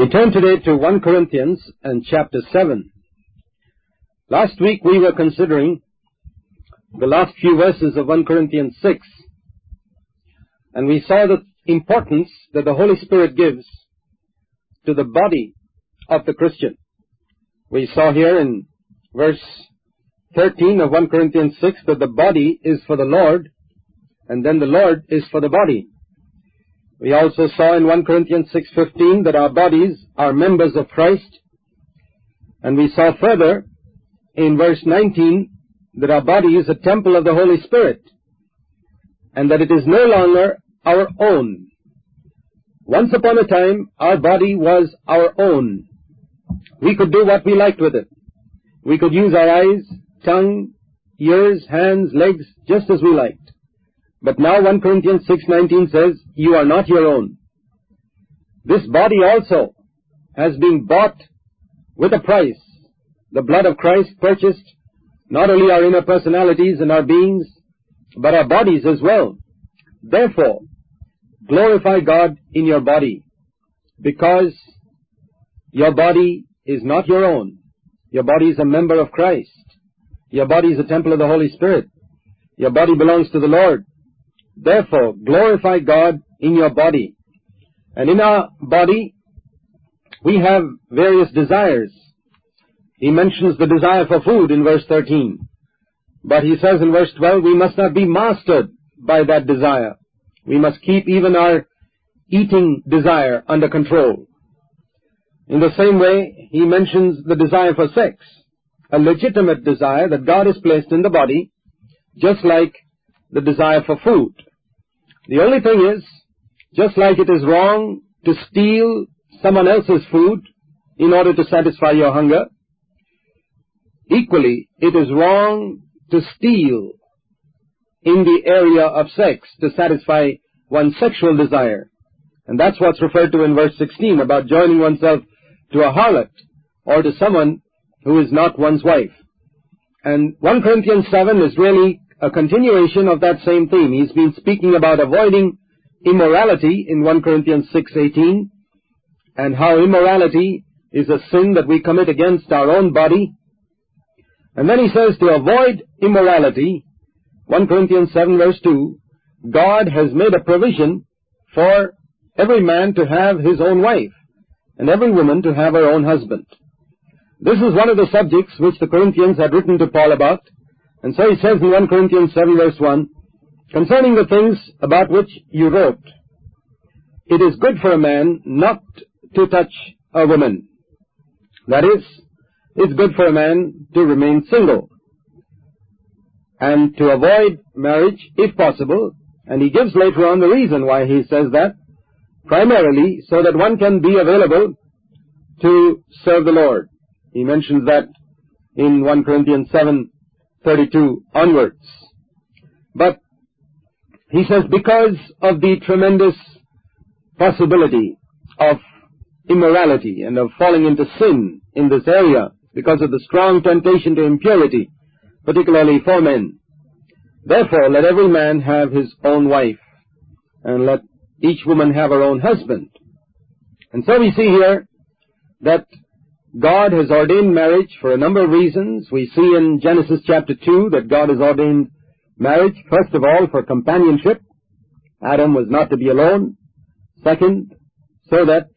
We turn today to 1 Corinthians and chapter 7. Last week we were considering the last few verses of 1 Corinthians 6, and we saw the importance that the Holy Spirit gives to the body of the Christian. We saw here in verse 13 of 1 Corinthians 6 that the body is for the Lord, and then the Lord is for the body. We also saw in 1 Corinthians 6:15 that our bodies are members of Christ, and we saw further in verse 19 that our body is a temple of the Holy Spirit, and that it is no longer our own. Once upon a time, our body was our own. We could do what we liked with it. We could use our eyes, tongue, ears, hands, legs, just as we liked. But now 1 Corinthians 6:19 says, "You are not your own." This body also has been bought with a price. The blood of Christ purchased not only our inner personalities and our beings, but our bodies as well. Therefore, glorify God in your body, because your body is not your own. Your body is a member of Christ. Your body is a temple of the Holy Spirit. Your body belongs to the Lord. Therefore, glorify God in your body. And in our body, we have various desires. He mentions the desire for food in verse 13. But he says in verse 12, we must not be mastered by that desire. We must keep even our eating desire under control. In the same way, he mentions the desire for sex, a legitimate desire that God has placed in the body, just like the desire for food. The only thing is, just like it is wrong to steal someone else's food in order to satisfy your hunger, equally it is wrong to steal in the area of sex to satisfy one's sexual desire. And that's what's referred to in verse 16 about joining oneself to a harlot or to someone who is not one's wife. And 1 Corinthians 7 is really a continuation of that same theme. He's been speaking about avoiding immorality in 1 Corinthians 6:18 and how immorality is a sin that we commit against our own body. And then he says to avoid immorality, 1 Corinthians 7 verse 2, God has made a provision for every man to have his own wife and every woman to have her own husband. This is one of the subjects which the Corinthians had written to Paul about and so he says in 1 Corinthians 7 verse 1, concerning the things about which you wrote, it is good for a man not to touch a woman. That is, it's good for a man to remain single and to avoid marriage if possible. And he gives later on the reason why he says that, primarily so that one can be available to serve the Lord. He mentions that in 1 Corinthians 7 32 onwards. But he says because of the tremendous possibility of immorality and of falling into sin in this area, because of the strong temptation to impurity, particularly for men. Therefore, let every man have his own wife, and let each woman have her own husband. And so we see here that God has ordained marriage for a number of reasons. We see in Genesis chapter 2 that God has ordained marriage, first of all, for companionship. Adam was not to be alone. Second, so that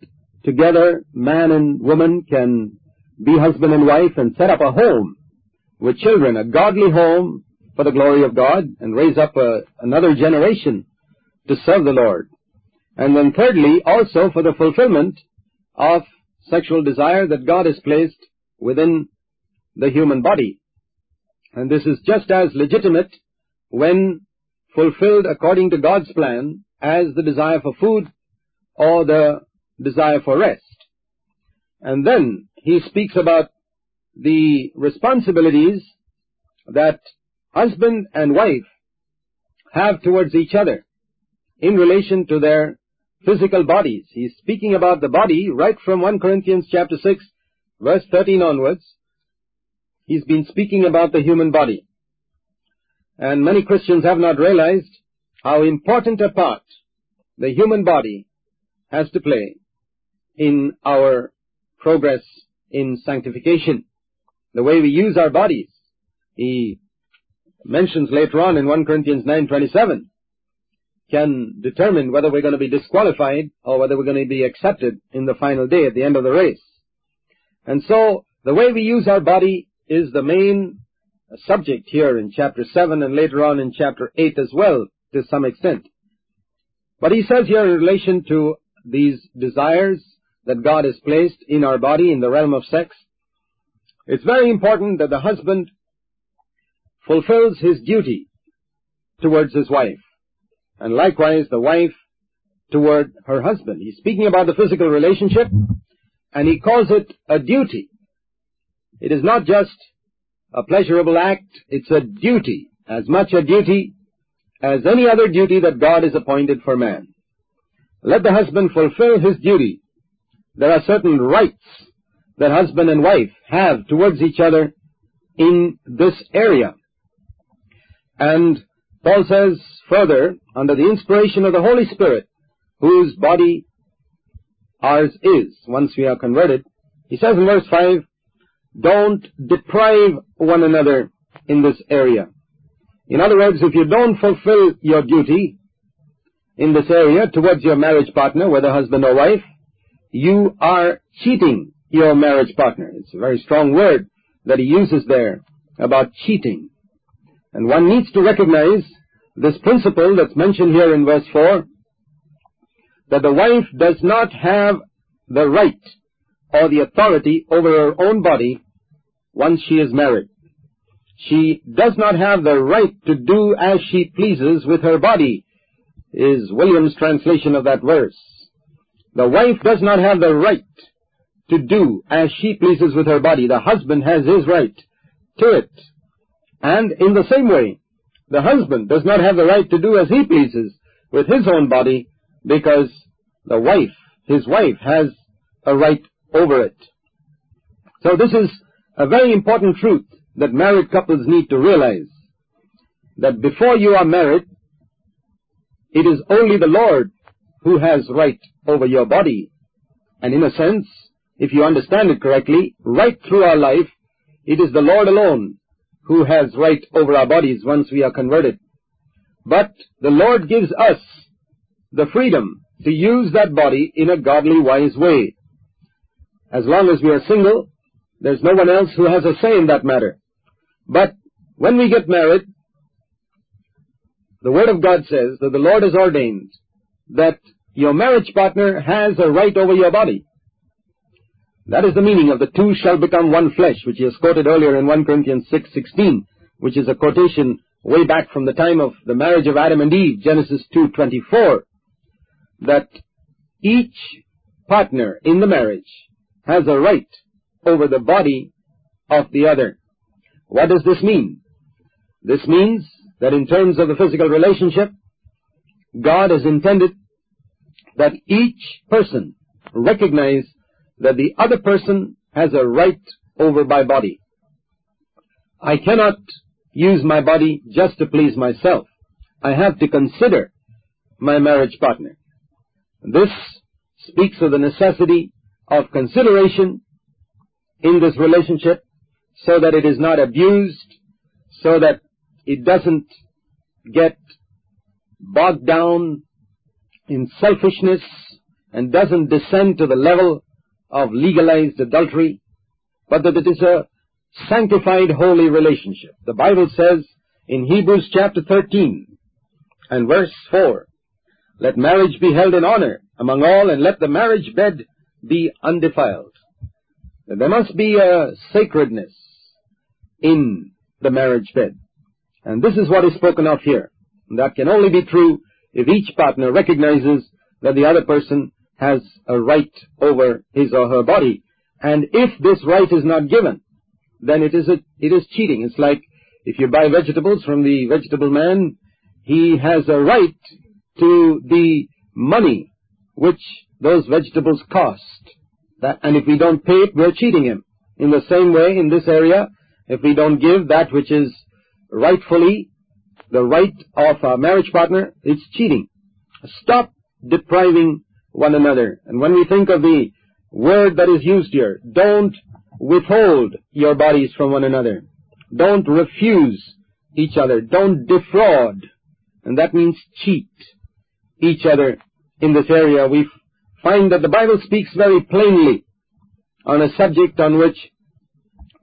together man and woman can be husband and wife and set up a home with children, a godly home for the glory of God, and raise up a, another generation to serve the Lord. And then thirdly, also for the fulfillment of sexual desire that God has placed within the human body. And this is just as legitimate when fulfilled according to God's plan as the desire for food or the desire for rest. And then he speaks about the responsibilities that husband and wife have towards each other in relation to their physical bodies. He's speaking about the body right from 1 Corinthians chapter 6 verse 13 onwards. He's been speaking about the human body. And many Christians have not realized how important a part the human body has to play in our progress in sanctification. The way we use our bodies. He mentions later on in 1 Corinthians 9:27 can determine whether we're going to be disqualified or whether we're going to be accepted in the final day at the end of the race. And so the way we use our body is the main subject here in chapter 7 and later on in chapter 8 as well to some extent. But he says here in relation to these desires that God has placed in our body in the realm of sex, it's very important that the husband fulfills his duty towards his wife, and likewise the wife toward her husband. He's speaking about the physical relationship, and he calls it a duty. It is not just a pleasurable act, it's a duty, as much a duty as any other duty that God has appointed for man. Let the husband fulfill his duty. There are certain rights that husband and wife have towards each other in this area. And Paul says further, under the inspiration of the Holy Spirit, whose body ours is, once we are converted, he says in verse 5, don't deprive one another in this area. In other words, if you don't fulfill your duty in this area towards your marriage partner, whether husband or wife, you are cheating your marriage partner. It's a very strong word that he uses there about cheating. And one needs to recognize this principle that's mentioned here in verse 4, that the wife does not have the right or the authority over her own body once she is married. She does not have the right to do as she pleases with her body, is William's translation of that verse. The wife does not have the right to do as she pleases with her body. The husband has his right to it. And in the same way, the husband does not have the right to do as he pleases with his own body because the wife, his wife, has a right over it. So this is a very important truth that married couples need to realize. That before you are married, it is only the Lord who has right over your body. And in a sense, if you understand it correctly, right through our life, it is the Lord alone who has right over our bodies once we are converted. But the Lord gives us the freedom to use that body in a godly, wise way. As long as we are single, there's no one else who has a say in that matter. But when we get married, the Word of God says that the Lord has ordained that your marriage partner has a right over your body. That is the meaning of the two shall become one flesh, which he has quoted earlier in 1 Corinthians 6:16, which is a quotation way back from the time of the marriage of Adam and Eve, Genesis 2:24, that each partner in the marriage has a right over the body of the other. What does this mean? This means that in terms of the physical relationship, God has intended that each person recognize that the other person has a right over my body. I cannot use my body just to please myself. I have to consider my marriage partner. This speaks of the necessity of consideration in this relationship so that it is not abused, so that it doesn't get bogged down in selfishness and doesn't descend to the level of legalized adultery, but that it is a sanctified holy relationship. The Bible says in Hebrews chapter 13 and verse 4, let marriage be held in honor among all and let the marriage bed be undefiled. There must be a sacredness in the marriage bed. And this is what is spoken of here. And That can only be true if each partner recognizes that the other person has a right over his or her body. And if this right is not given, then it is a, it is cheating. It's like if you buy vegetables from the vegetable man, he has a right to the money which those vegetables cost. That, and if we don't pay it, we're cheating him. In the same way, in this area, if we don't give that which is rightfully the right of our marriage partner, it's cheating. Stop depriving one another. And when we think of the word that is used here. Don't withhold your bodies from one another. Don't refuse each other. Don't defraud. And that means cheat each other in this area. We find that the Bible speaks very plainly on a subject on which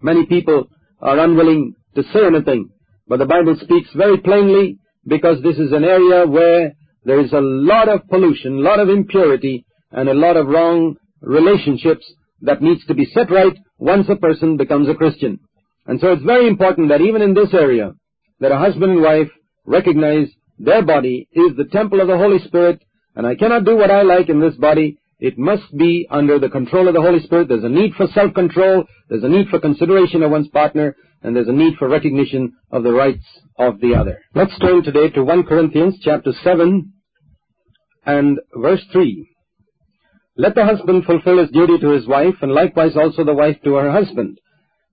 many people are unwilling to say anything. But the Bible speaks very plainly because this is an area where there is a lot of pollution, a lot of impurity, and a lot of wrong relationships that needs to be set right once a person becomes a Christian. And so it's very important that even in this area, that a husband and wife recognize their body is the temple of the Holy Spirit, and I cannot do what I like in this body. It must be under the control of the Holy Spirit. There's a need for self-control, there's a need for consideration of one's partner, and there's a need for recognition of the rights of the other. Let's turn today to 1 Corinthians chapter 7 and verse 3. Let the husband fulfill his duty to his wife, and likewise also the wife to her husband.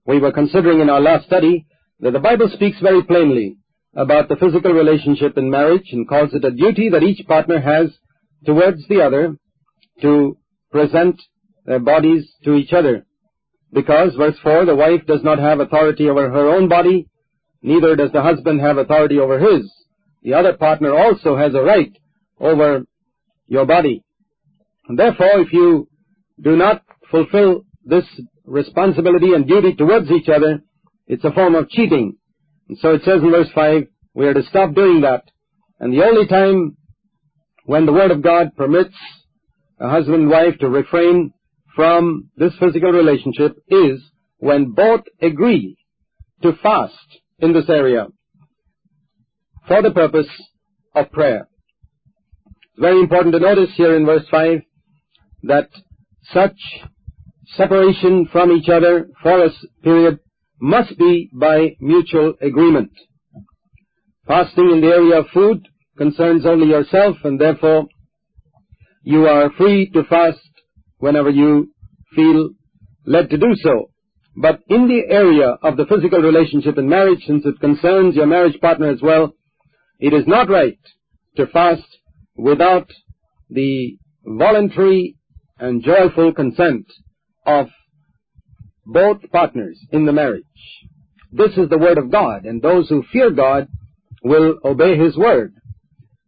We were considering in our last study that the Bible speaks very plainly about the physical relationship in marriage and calls it a duty that each partner has towards the other to present their bodies to each other. Because, verse 4, the wife does not have authority over her own body, neither does the husband have authority over his. The other partner also has a right over your body. And therefore, if you do not fulfill this responsibility and duty towards each other, it's a form of cheating. And so it says in verse 5, we are to stop doing that. And the only time when the Word of God permits a husband and wife to refrain from this physical relationship is when both agree to fast in this area for the purpose of prayer. It's very important to notice here in verse 5 that such separation from each other for a period must be by mutual agreement. Fasting in the area of food concerns only yourself and therefore you are free to fast whenever you feel led to do so. But in the area of the physical relationship in marriage, since it concerns your marriage partner as well, it is not right to fast without the voluntary and joyful consent of both partners in the marriage. This is the word of God, and those who fear God will obey His word.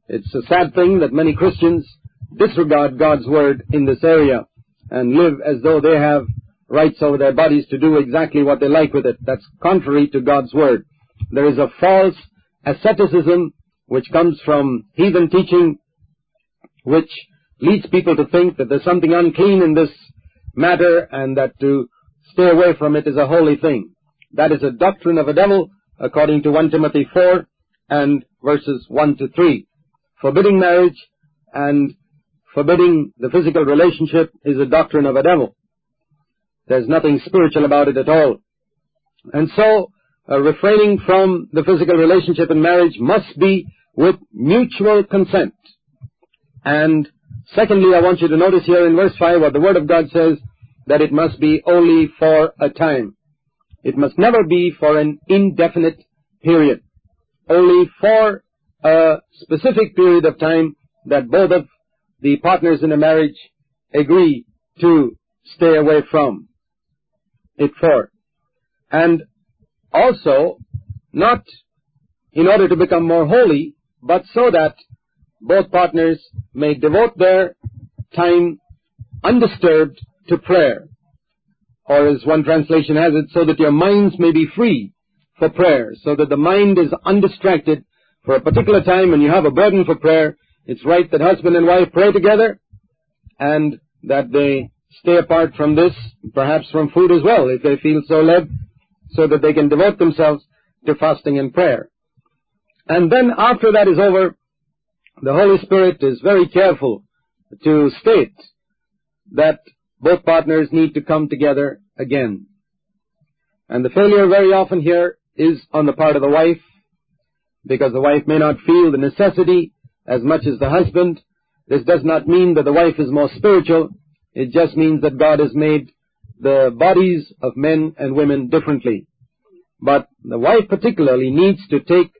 It's a sad thing that many Christians disregard God's word in this area and live as though they have rights over their bodies to do exactly what they like with it. That's contrary to God's word. There is a false asceticism which comes from heathen teaching which leads people to think that there's something unclean in this matter and that to stay away from it is a holy thing. That is a doctrine of a devil according to 1 Timothy 4 and verses 1 to 3. Forbidding marriage and forbidding the physical relationship is a doctrine of a devil. There's nothing spiritual about it at all. And so, uh, refraining from the physical relationship in marriage must be with mutual consent. And secondly, I want you to notice here in verse 5 what the Word of God says, that it must be only for a time. It must never be for an indefinite period. Only for a specific period of time that both of the partners in a marriage agree to stay away from it for. And also, not in order to become more holy, but so that both partners may devote their time undisturbed to prayer. Or as one translation has it, so that your minds may be free for prayer, so that the mind is undistracted for a particular time when you have a burden for prayer, it's right that husband and wife pray together and that they stay apart from this, perhaps from food as well, if they feel so led, so that they can devote themselves to fasting and prayer. And then after that is over, the Holy Spirit is very careful to state that both partners need to come together again. And the failure very often here is on the part of the wife, because the wife may not feel the necessity as much as the husband. This does not mean that the wife is more spiritual. It just means that God has made the bodies of men and women differently. But the wife particularly needs to take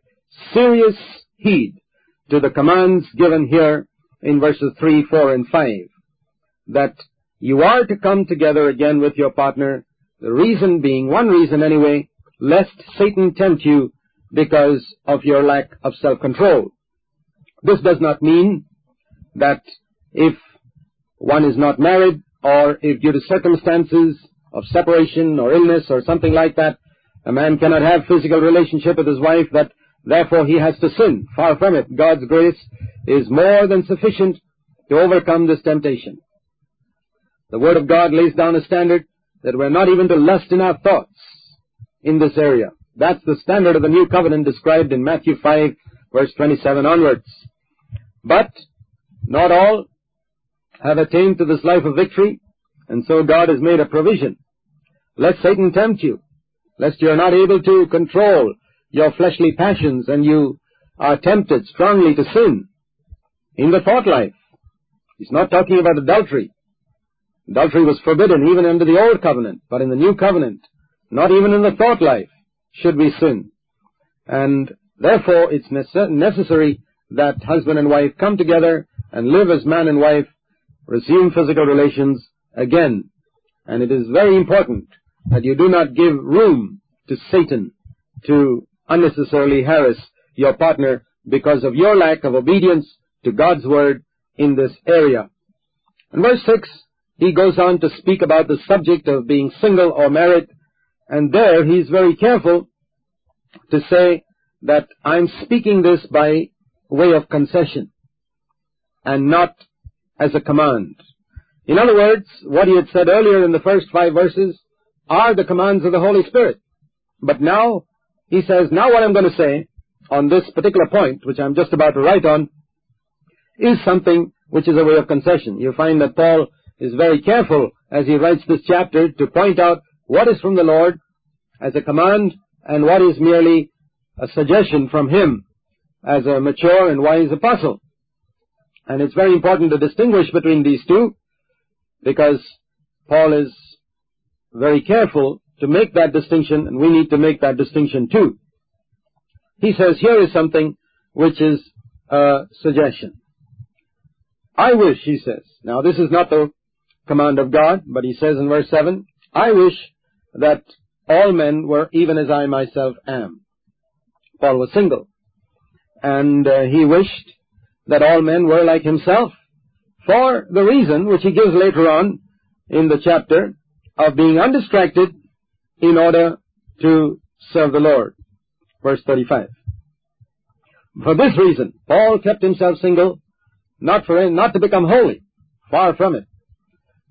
serious heed to the commands given here in verses 3, 4, and 5. That you are to come together again with your partner, the reason being, one reason anyway, lest Satan tempt you because of your lack of self-control. This does not mean that if one is not married or if due to circumstances of separation or illness or something like that, a man cannot have physical relationship with his wife that therefore he has to sin. Far from it. God's grace is more than sufficient to overcome this temptation. The Word of God lays down a standard that we're not even to lust in our thoughts in this area. That's the standard of the new covenant described in Matthew 5 verse 27 onwards. But not all have attained to this life of victory, and so God has made a provision. Lest Satan tempt you, lest you are not able to control your fleshly passions and you are tempted strongly to sin in the thought life. He's not talking about adultery. Adultery was forbidden even under the old covenant, but in the new covenant, not even in the thought life should we sin. And therefore it's necessary that husband and wife come together and live as man and wife, resume physical relations again. And it is very important that you do not give room to Satan to unnecessarily harass your partner because of your lack of obedience to God's word in this area. In verse 6, he goes on to speak about the subject of being single or married, and there he's very careful to say that I'm speaking this by way of concession and not as a command. In other words, what he had said earlier in the first five verses are the commands of the Holy Spirit. But now, he says, now what I'm going to say on this particular point, which I'm just about to write on, is something which is a way of concession. You find that Paul is very careful as he writes this chapter to point out what is from the Lord as a command and what is merely a suggestion from him as a mature and wise apostle. And it's very important to distinguish between these two because Paul is very careful to make that distinction and we need to make that distinction too. He says here is something which is a suggestion. I wish, he says. Now this is not the command of God, but he says in verse 7, I wish that all men were even as I myself am. Paul was single. And uh, he wished that all men were like himself for the reason which he gives later on in the chapter of being undistracted in order to serve the Lord. Verse 35. For this reason, Paul kept himself single, not for not to become holy. Far from it.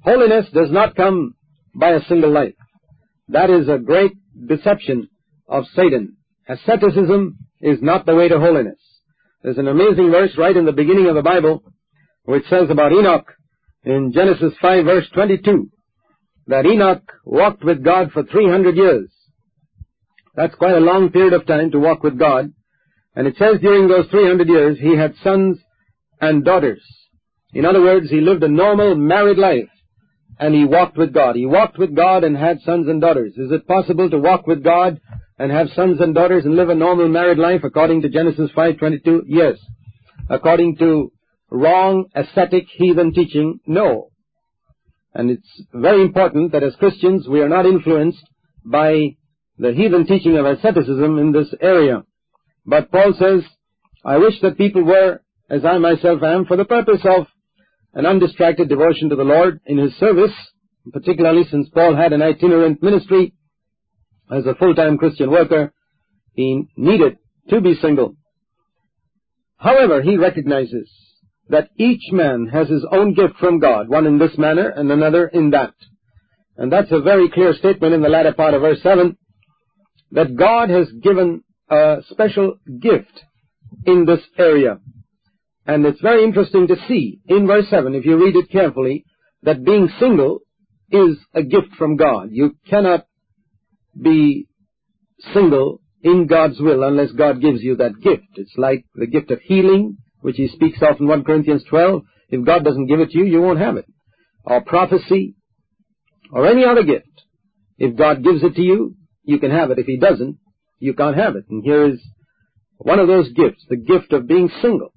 Holiness does not come by a single life. That is a great deception of Satan. Asceticism is not the way to holiness. There's an amazing verse right in the beginning of the Bible which says about Enoch in Genesis 5 verse 22 that Enoch walked with God for 300 years. That's quite a long period of time to walk with God. And it says during those 300 years he had sons and daughters. In other words, he lived a normal married life and he walked with God. He walked with God and had sons and daughters. Is it possible to walk with God and have sons and daughters and live a normal married life according to Genesis 5:22? Yes. According to wrong ascetic heathen teaching? No. And it's very important that as Christians we are not influenced by the heathen teaching of asceticism in this area. But Paul says, I wish that people were as I myself am for the purpose of an undistracted devotion to the Lord in his service, particularly since Paul had an itinerant ministry as a full-time Christian worker, he needed to be single. However, he recognizes that each man has his own gift from God, one in this manner and another in that. And that's a very clear statement in the latter part of verse 7, that God has given a special gift in this area. And it's very interesting to see in verse 7, if you read it carefully, that being single is a gift from God. You cannot be single in God's will unless God gives you that gift. It's like the gift of healing, which he speaks of in 1 Corinthians 12. If God doesn't give it to you, you won't have it. Or prophecy, or any other gift. If God gives it to you, you can have it. If he doesn't, you can't have it. And here is one of those gifts, the gift of being single.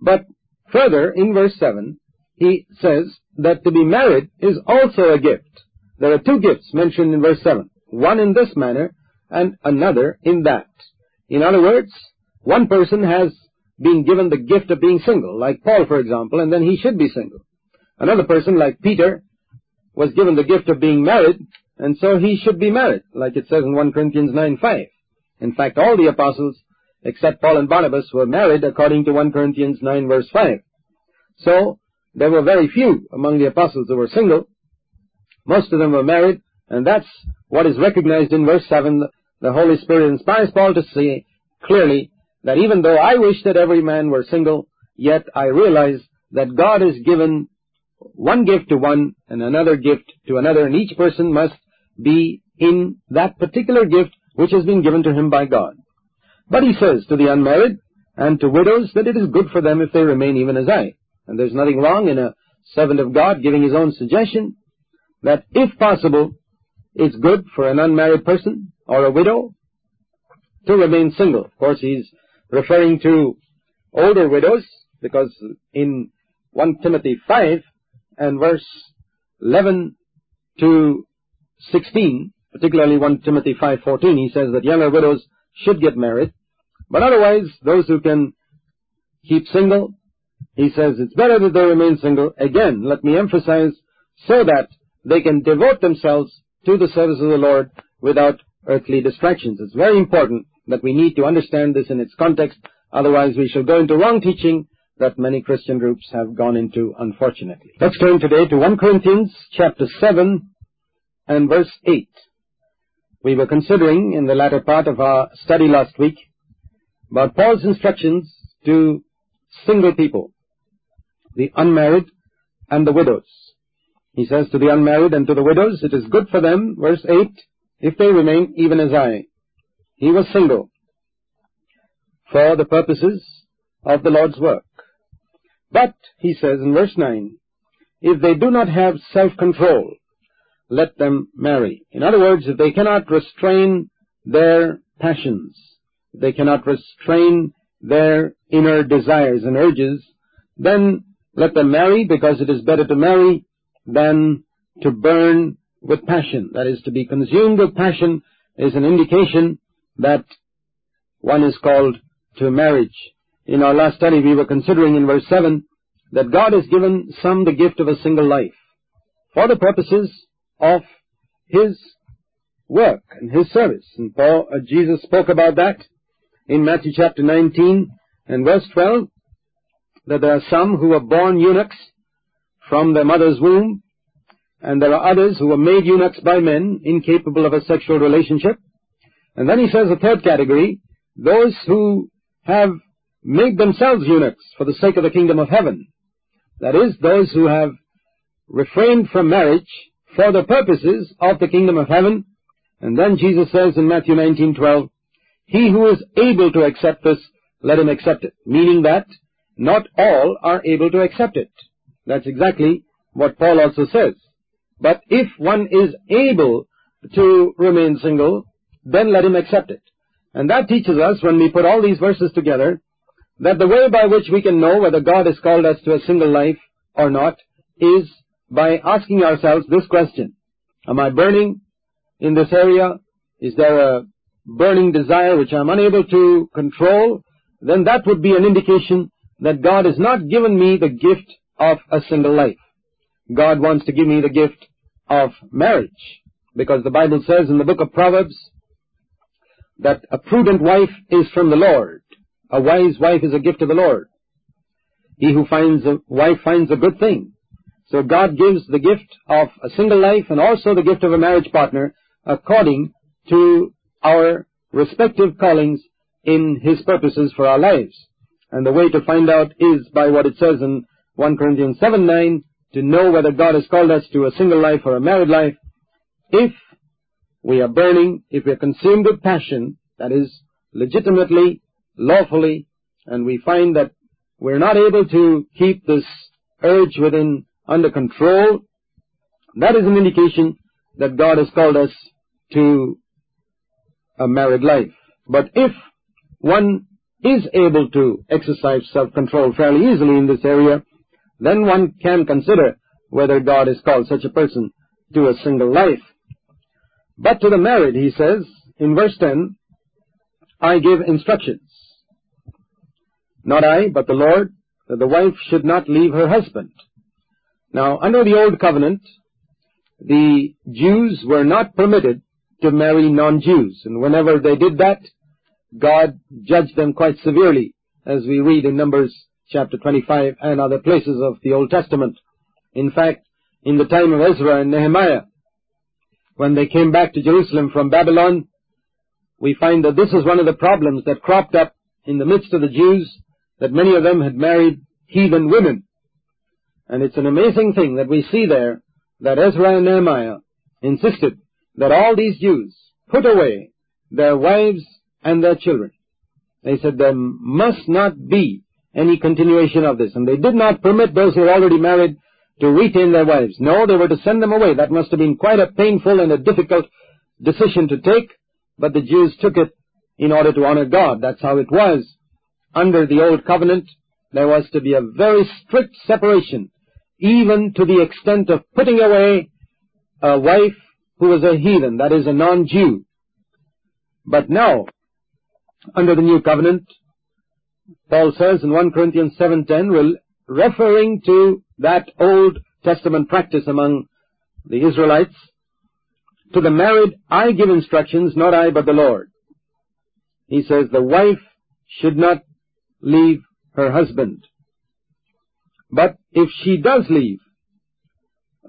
But further, in verse 7, he says that to be married is also a gift. There are two gifts mentioned in verse 7. One in this manner and another in that. In other words, one person has been given the gift of being single, like Paul, for example, and then he should be single. Another person, like Peter, was given the gift of being married, and so he should be married, like it says in 1 Corinthians 9 5. In fact, all the apostles, except Paul and Barnabas, were married according to 1 Corinthians 9 verse 5. So, there were very few among the apostles who were single. Most of them were married, that's what is recognized in verse 7. The Holy Spirit inspires Paul to say clearly that even though I wish that every man were single, yet I realize that God has given one gift to one and another gift to another, and each person must be in that particular gift which has been given to him by God. But he says to the unmarried and to widows that it is good for them if they remain even as I. And there's nothing wrong in a servant of God giving his own suggestion that if possible, it's good for an unmarried person or a widow to remain single. Of course, he's referring to older widows because in 1 Timothy 5 and verse 11 to 16, particularly 1 Timothy 5:14, he says that younger widows should get married, but otherwise those who can keep single, he says it's better that they remain single. Again, let me emphasize so that they can devote themselves to the service of the Lord without earthly distractions. It's very important that we need to understand this in its context, otherwise we shall go into wrong teaching that many Christian groups have gone into, unfortunately. Let's turn today to 1 Corinthians chapter 7 and verse 8. We were considering in the latter part of our study last week about Paul's instructions to single people, the unmarried and the widows. He says to the unmarried and to the widows, it is good for them, verse 8, if they remain even as I. He was single for the purposes of the Lord's work. But, he says in verse 9, if they do not have self-control, let them marry. In other words, if they cannot restrain their passions, if they cannot restrain their inner desires and urges, then let them marry because it is better to marry than to burn with passion. That is, to be consumed with passion is an indication that one is called to marriage. In our last study, we were considering in verse 7 that God has given some the gift of a single life for the purposes of His work and His service. And Paul, uh, Jesus spoke about that in Matthew chapter 19 and verse 12, that there are some who are born eunuchs from their mother's womb, and there are others who were made eunuchs by men, incapable of a sexual relationship. And then he says a third category, those who have made themselves eunuchs for the sake of the kingdom of heaven. That is, those who have refrained from marriage for the purposes of the kingdom of heaven. And then Jesus says in Matthew 19:12, He who is able to accept this, let him accept it. Meaning that not all are able to accept it. That's exactly what Paul also says. But if one is able to remain single, then let him accept it. And that teaches us, when we put all these verses together, that the way by which we can know whether God has called us to a single life or not is by asking ourselves this question. Am I burning in this area? Is there a burning desire which I'm unable to control? Then that would be an indication that God has not given me the gift of a single life. God wants to give me the gift of marriage. Because the Bible says in the book of Proverbs that a prudent wife is from the Lord. A wise wife is a gift of the Lord. He who finds a wife finds a good thing. So God gives the gift of a single life and also the gift of a marriage partner according to our respective callings in His purposes for our lives. And the way to find out is by what it says in 1 Corinthians 7 9, to know whether God has called us to a single life or a married life. If we are burning, if we are consumed with passion, that is, legitimately, lawfully, and we find that we're not able to keep this urge within under control, that is an indication that God has called us to a married life. But if one is able to exercise self-control fairly easily in this area, then one can consider whether God has called such a person to a single life. But to the married, he says, in verse 10, I give instructions. Not I, but the Lord, that the wife should not leave her husband. Now, under the Old Covenant, the Jews were not permitted to marry non-Jews, and whenever they did that, God judged them quite severely, as we read in Numbers chapter 25 and other places of the Old Testament. In fact, in the time of Ezra and Nehemiah, when they came back to Jerusalem from Babylon, we find that this is one of the problems that cropped up in the midst of the Jews, that many of them had married heathen women. And it's an amazing thing that we see there that Ezra and Nehemiah insisted that all these Jews put away their wives and their children. They said there must not be any continuation of this. And they did not permit those who were already married to retain their wives. No, they were to send them away. That must have been quite a painful and a difficult decision to take, but the Jews took it in order to honor God. That's how it was. Under the Old Covenant, there was to be a very strict separation, even to the extent of putting away a wife who was a heathen, that is, a non-Jew. But now, under the New Covenant, Paul says in 1 Corinthians 7.10, referring to that Old Testament practice among the Israelites, to the married I give instructions, not I but the Lord. He says the wife should not leave her husband. But if she does leave,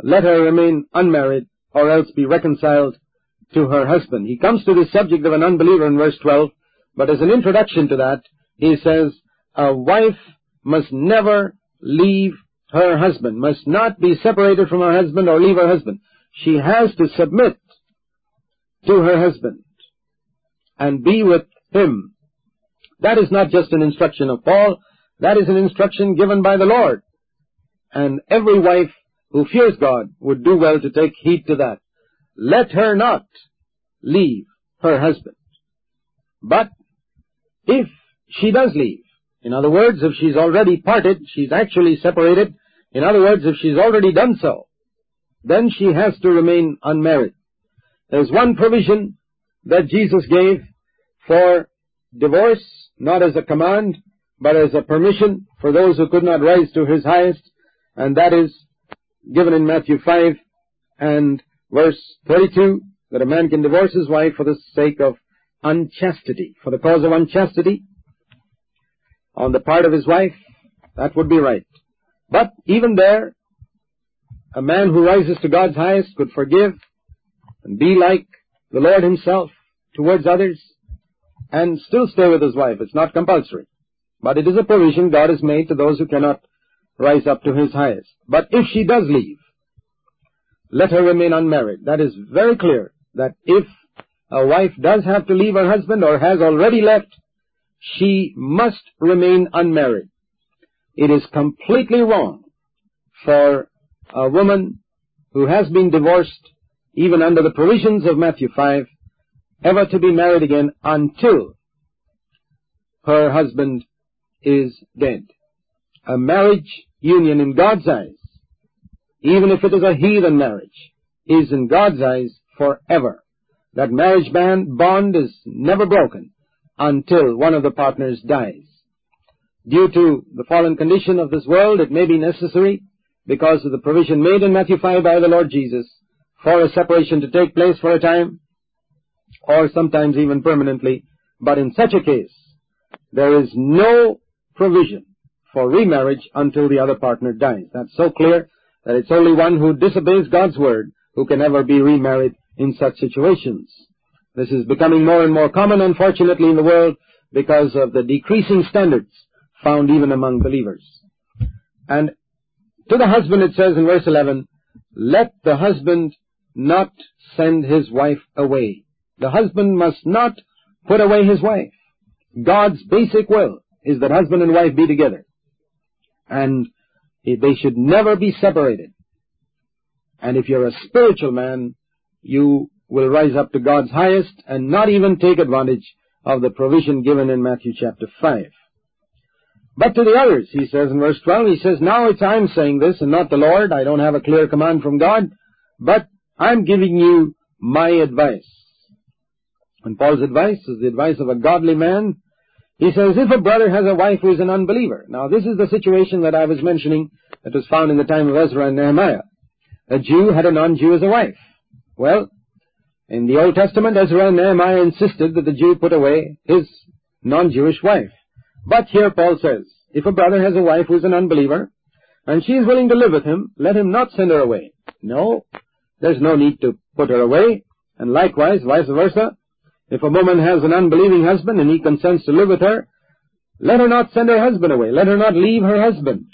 let her remain unmarried or else be reconciled to her husband. He comes to the subject of an unbeliever in verse 12, but as an introduction to that, he says, a wife must never leave her husband, must not be separated from her husband or leave her husband. She has to submit to her husband and be with him. That is not just an instruction of Paul, that is an instruction given by the Lord. And every wife who fears God would do well to take heed to that. Let her not leave her husband. But if she does leave, in other words, if she's already parted, she's actually separated, in other words, if she's already done so, then she has to remain unmarried. There's one provision that Jesus gave for divorce, not as a command, but as a permission for those who could not rise to his highest, and that is given in Matthew 5 and verse 32, that a man can divorce his wife for the sake of unchastity. For the cause of unchastity on the part of his wife, that would be right. But even there, a man who rises to God's highest could forgive and be like the Lord himself towards others and still stay with his wife. It's not compulsory. But it is a provision God has made to those who cannot rise up to his highest. But if she does leave, let her remain unmarried. That is very clear that if a wife does have to leave her husband or has already left, she must remain unmarried. It is completely wrong for a woman who has been divorced, even under the provisions of Matthew 5, ever to be married again until her husband is dead. A marriage union in God's eyes, even if it is a heathen marriage, is in God's eyes forever. That marriage bond is never broken until one of the partners dies. Due to the fallen condition of this world, it may be necessary, because of the provision made in Matthew 5 by the Lord Jesus, for a separation to take place for a time, or sometimes even permanently. But in such a case, there is no provision for remarriage until the other partner dies. That's so clear that it's only one who disobeys God's word who can ever be remarried in such situations. This is becoming more and more common, unfortunately, in the world because of the decreasing standards found even among believers. And to the husband it says in verse 11, let the husband not send his wife away. The husband must not put away his wife. God's basic will is that husband and wife be together. And they should never be separated. And if you're a spiritual man, you will rise up to God's highest and not even take advantage of the provision given in Matthew chapter 5. But to the others, he says in verse 12, he says, Now it's I'm saying this and not the Lord. I don't have a clear command from God, but I'm giving you my advice. And Paul's advice is the advice of a godly man. He says, if a brother has a wife who is an unbeliever. Now this is the situation that I was mentioning that was found in the time of Ezra and Nehemiah. A Jew had a non-Jew as a wife. Well, in the Old Testament, Ezra and Nehemiah insisted that the Jew put away his non-Jewish wife. But here Paul says, if a brother has a wife who is an unbeliever, and she is willing to live with him, let him not send her away. No, there's no need to put her away. And likewise, vice versa, if a woman has an unbelieving husband and he consents to live with her, let her not send her husband away. Let her not leave her husband.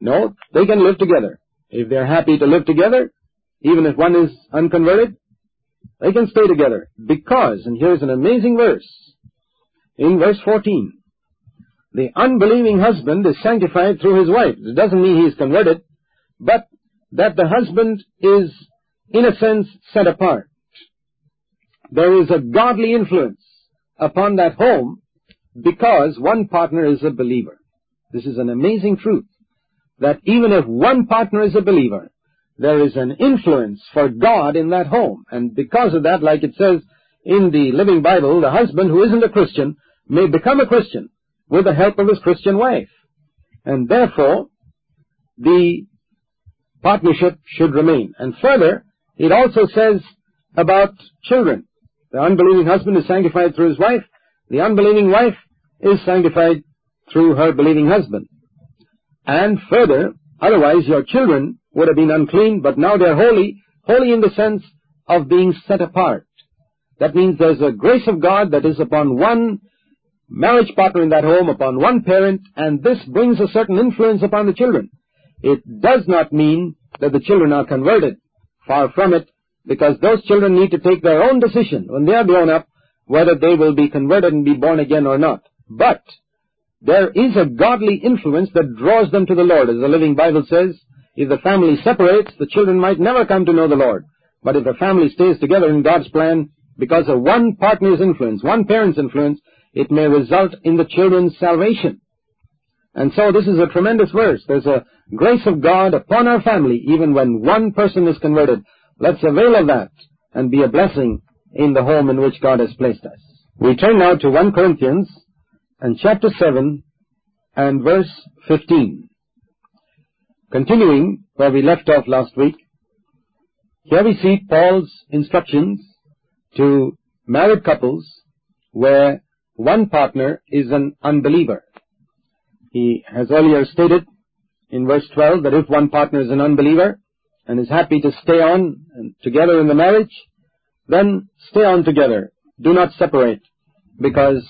No, they can live together. If they're happy to live together, even if one is unconverted, they can stay together. Because, and here's an amazing verse, in verse 14, the unbelieving husband is sanctified through his wife. It doesn't mean he is converted, but that the husband is, in a sense, set apart. There is a godly influence upon that home because one partner is a believer. This is an amazing truth that even if one partner is a believer, there is an influence for God in that home. And because of that, like it says in the Living Bible, the husband who isn't a Christian may become a Christian with the help of his Christian wife. And therefore, the partnership should remain. And further, it also says about children. The unbelieving husband is sanctified through his wife. The unbelieving wife is sanctified through her believing husband. And further, otherwise your children would have been unclean, but now they're holy, holy in the sense of being set apart. That means there's a grace of God that is upon one marriage partner in that home, upon one parent, and this brings a certain influence upon the children. It does not mean that the children are converted. Far from it, because those children need to take their own decision when they are grown up whether they will be converted and be born again or not. But there is a godly influence that draws them to the Lord. As the Living Bible says, if the family separates, the children might never come to know the Lord. But if the family stays together in God's plan, because of one partner's influence, one parent's influence, it may result in the children's salvation. And so this is a tremendous verse. There's a grace of God upon our family even when one person is converted. Let's avail of that and be a blessing in the home in which God has placed us. We turn now to 1 Corinthians and chapter 7 and verse 15. Continuing where we left off last week, here we see Paul's instructions to married couples where one partner is an unbeliever. He has earlier stated in verse 12 that if one partner is an unbeliever and is happy to stay on together in the marriage, then stay on together. Do not separate because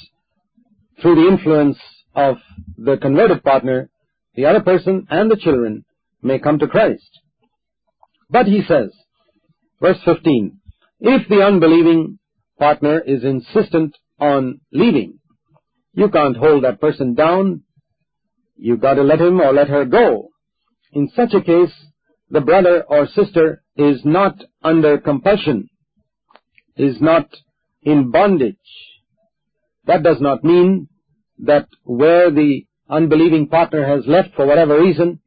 through the influence of the converted partner, the other person and the children may come to Christ. But he says, verse 15, if the unbelieving partner is insistent on leaving, you can't hold that person down. You've got to let him or let her go. In such a case, the brother or sister is not under compulsion, is not in bondage. That does not mean that where the unbelieving partner has left for whatever reason,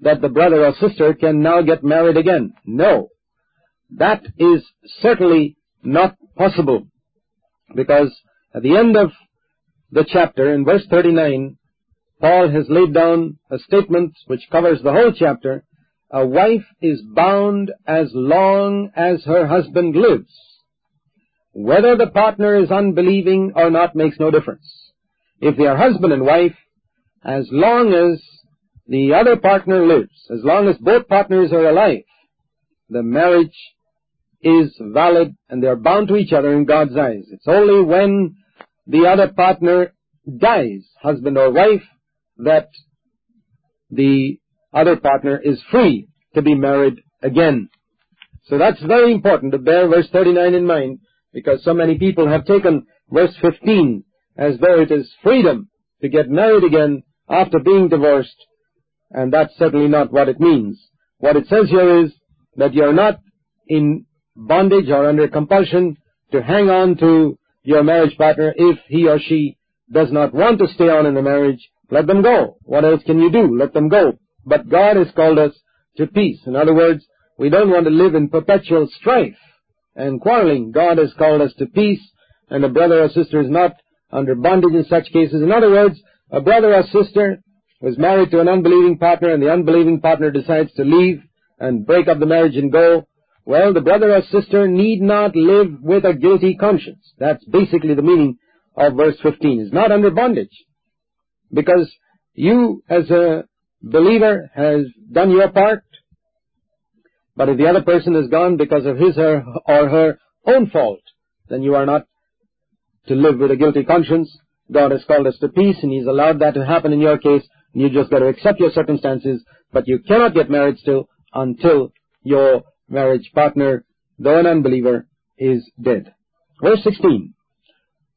that the brother or sister can now get married again. No. That is certainly not possible. Because at the end of the chapter, in verse 39, Paul has laid down a statement which covers the whole chapter. A wife is bound as long as her husband lives. Whether the partner is unbelieving or not makes no difference. If they are husband and wife, as long as the other partner lives, as long as both partners are alive, the marriage is valid and they are bound to each other in God's eyes. It's only when the other partner dies, husband or wife, that the other partner is free to be married again. So that's very important to bear verse 39 in mind because so many people have taken verse 15 as though it is freedom to get married again after being divorced and that's certainly not what it means. What it says here is that you're not in bondage or under compulsion to hang on to your marriage partner if he or she does not want to stay on in the marriage, let them go. What else can you do? Let them go. But God has called us to peace. In other words, we don't want to live in perpetual strife and quarreling. God has called us to peace, and a brother or sister is not under bondage in such cases. In other words, a brother or sister was married to an unbelieving partner and the unbelieving partner decides to leave and break up the marriage and go, well, the brother or sister need not live with a guilty conscience. That's basically the meaning of verse 15. Is not under bondage. Because you, as a believer, has done your part, but if the other person is gone because of his or her own fault, then you are not to live with a guilty conscience. God has called us to peace, and He's allowed that to happen in your case. You just got to accept your circumstances, but you cannot get married still until your marriage partner, though an unbeliever, is dead. Verse 16.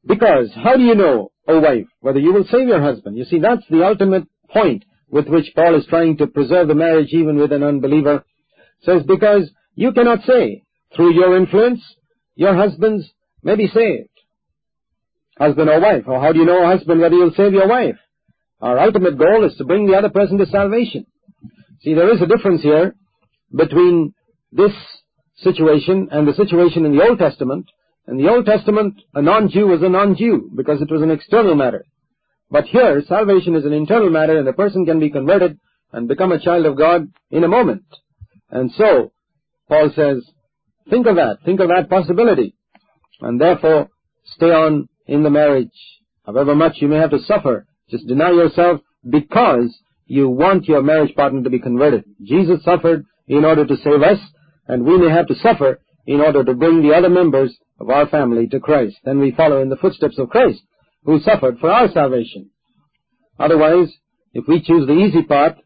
Because how do you know, O wife, whether you will save your husband? You see, that's the ultimate point with which Paul is trying to preserve the marriage even with an unbeliever. It Says, because you cannot say, through your influence, your husbands may be saved. Husband or wife. Or how do you know, husband, whether you'll save your wife? Our ultimate goal is to bring the other person to salvation. See, there is a difference here between this situation and the situation in the Old Testament. In the Old Testament, a non-Jew was a non-Jew because it was an external matter. But here, salvation is an internal matter and a person can be converted and become a child of God in a moment. And so, Paul says, think of that, think of that possibility. And therefore, stay on in the marriage. However much you may have to suffer, just deny yourself because you want your marriage partner to be converted. Jesus suffered in order to save us, and we may have to suffer in order to bring the other members of our family to Christ. Then we follow in the footsteps of Christ, who suffered for our salvation. Otherwise, if we choose the easy path,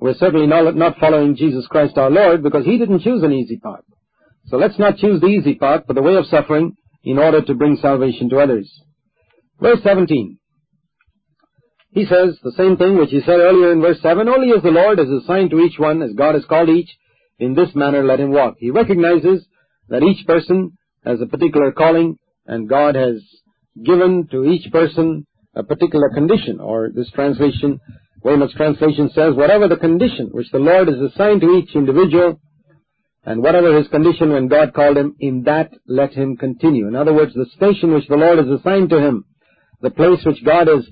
we're certainly not, following Jesus Christ our Lord because He didn't choose an easy path. So let's not choose the easy path, but the way of suffering in order to bring salvation to others. Verse 17. He says the same thing which he said earlier in verse 7, only as the Lord has assigned to each one, as God has called each, in this manner let him walk. He recognizes that each person has a particular calling, and God has given to each person a particular condition, or this translation, Weymouth's translation says, whatever the condition which the Lord has assigned to each individual, and whatever his condition when God called him, in that let him continue. In other words, the station which the Lord has assigned to him, the place which God has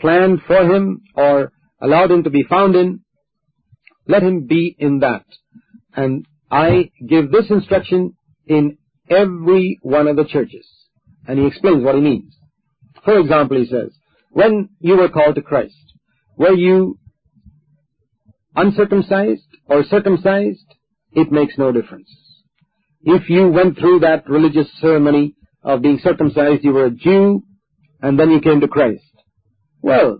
planned for him or allowed him to be found in, let him be in that. And I give this instruction in every one of the churches. And he explains what he means. For example, he says, when you were called to Christ, were you uncircumcised or circumcised? It makes no difference. If you went through that religious ceremony of being circumcised, you were a Jew, and then you came to Christ. Well,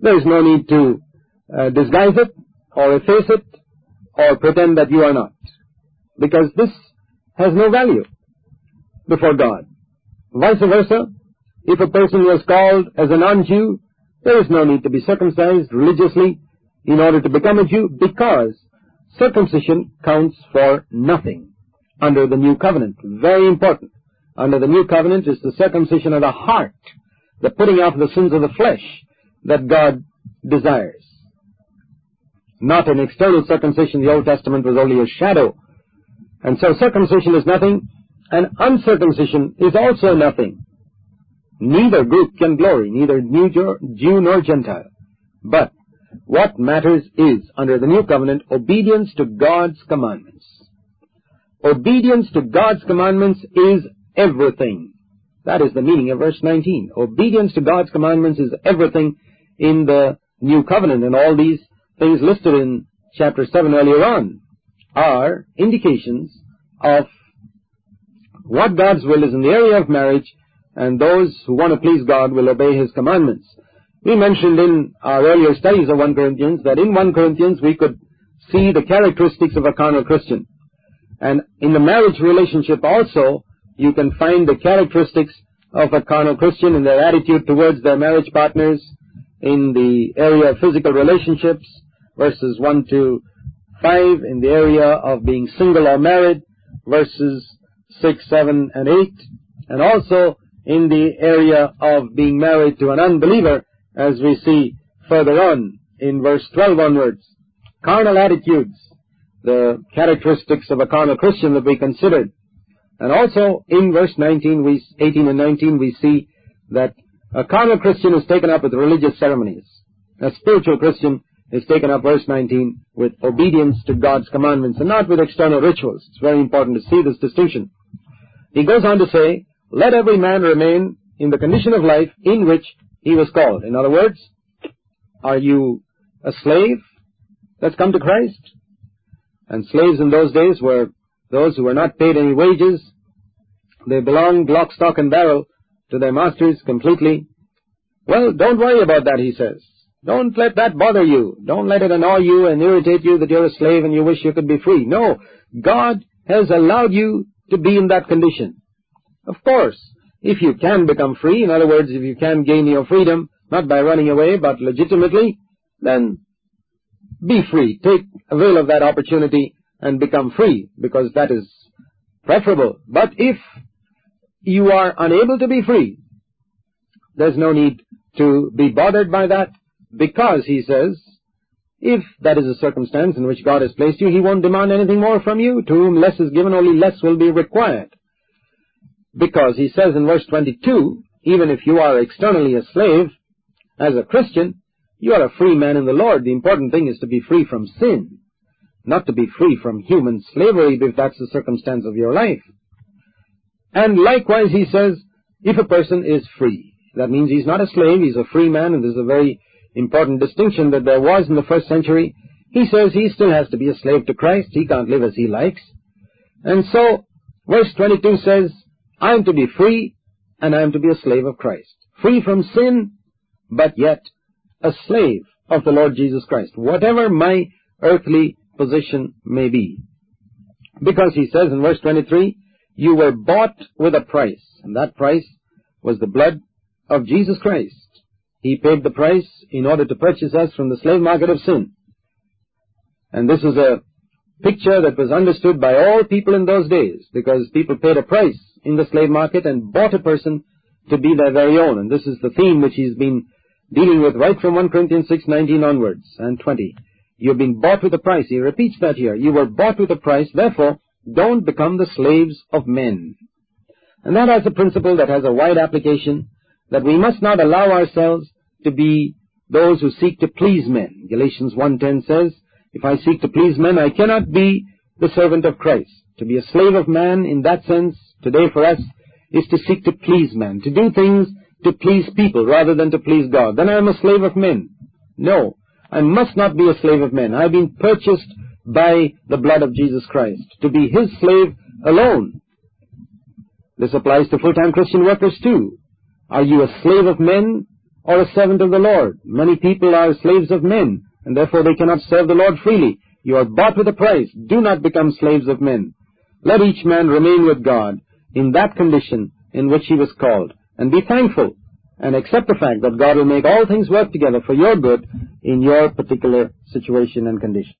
there is no need to uh, disguise it, or efface it, or pretend that you are not. Because this has no value before God. Vice versa, if a person was called as a non-Jew, there is no need to be circumcised religiously in order to become a Jew because circumcision counts for nothing under the new covenant. Very important. Under the new covenant is the circumcision of the heart, the putting off the sins of the flesh that God desires. Not an external circumcision. The Old Testament was only a shadow. And so circumcision is nothing, and uncircumcision is also nothing. Neither group can glory, neither Jew nor Gentile. But what matters is, under the new covenant, obedience to God's commandments. Obedience to God's commandments is everything. That is the meaning of verse 19. Obedience to God's commandments is everything in the new covenant, and all these things listed in chapter 7 earlier on are indications of what God's will is in the area of marriage, and those who want to please God will obey His commandments. We mentioned in our earlier studies of 1 Corinthians that in 1 Corinthians we could see the characteristics of a carnal Christian. And in the marriage relationship also, you can find the characteristics of a carnal Christian in their attitude towards their marriage partners in the area of physical relationships, verses 1 to 5 in the area of being single or married, verses 6, 7, and 8, and also in the area of being married to an unbeliever, as we see further on in verse 12 onwards. Carnal attitudes, the characteristics of a carnal Christian that we considered. And also in verse 19, we, 18 and 19, we see that a carnal Christian is taken up with religious ceremonies. A spiritual Christian is taken up, verse 19, with obedience to God's commandments and not with external rituals. It's very important to see this distinction. He goes on to say, let every man remain in the condition of life in which he was called. In other words, are you a slave that's come to Christ? And slaves in those days were those who were not paid any wages. They belonged lock, stock, and barrel to their masters completely. Well, don't worry about that, he says. Don't let that bother you. Don't let it annoy you and irritate you that you're a slave and you wish you could be free. No, God has allowed you to be in that condition. Of course, if you can become free, in other words, if you can gain your freedom, not by running away, but legitimately, then be free. Take avail of that opportunity and become free, because that is preferable. But if you are unable to be free, there's no need to be bothered by that, because, he says, if that is a circumstance in which God has placed you, He won't demand anything more from you. To whom less is given, only less will be required. Because he says in verse 22, even if you are externally a slave, as a Christian, you are a free man in the Lord. The important thing is to be free from sin, not to be free from human slavery if that's the circumstance of your life. And likewise, he says, if a person is free, that means he's not a slave, he's a free man, and this is a very important distinction that there was in the first century. He says he still has to be a slave to Christ, he can't live as he likes. And so, verse 22 says, I am to be free, and I am to be a slave of Christ. Free from sin, but yet a slave of the Lord Jesus Christ, whatever my earthly position may be. Because he says in verse 23, you were bought with a price, and that price was the blood of Jesus Christ. He paid the price in order to purchase us from the slave market of sin. And this is a picture that was understood by all people in those days, because people paid a price in the slave market and bought a person to be their very own. And this is the theme which he's been dealing with right from 1 Corinthians 6:19 onwards and 20. You've been bought with a price. He repeats that here. You were bought with a price, therefore don't become the slaves of men. And that has a principle that has a wide application, that we must not allow ourselves to be those who seek to please men. Galatians 1.10 says, if I seek to please men, I cannot be the servant of Christ. To be a slave of man in that sense today for us is to seek to please men, to do things to please people rather than to please God. Then I am a slave of men. No, I must not be a slave of men. I have been purchased by the blood of Jesus Christ to be His slave alone. This applies to full-time Christian workers too. Are you a slave of men or a servant of the Lord? Many people are slaves of men, and therefore they cannot serve the Lord freely. You are bought with a price. Do not become slaves of men. Let each man remain with God in that condition in which he was called, and be thankful and accept the fact that God will make all things work together for your good in your particular situation and condition.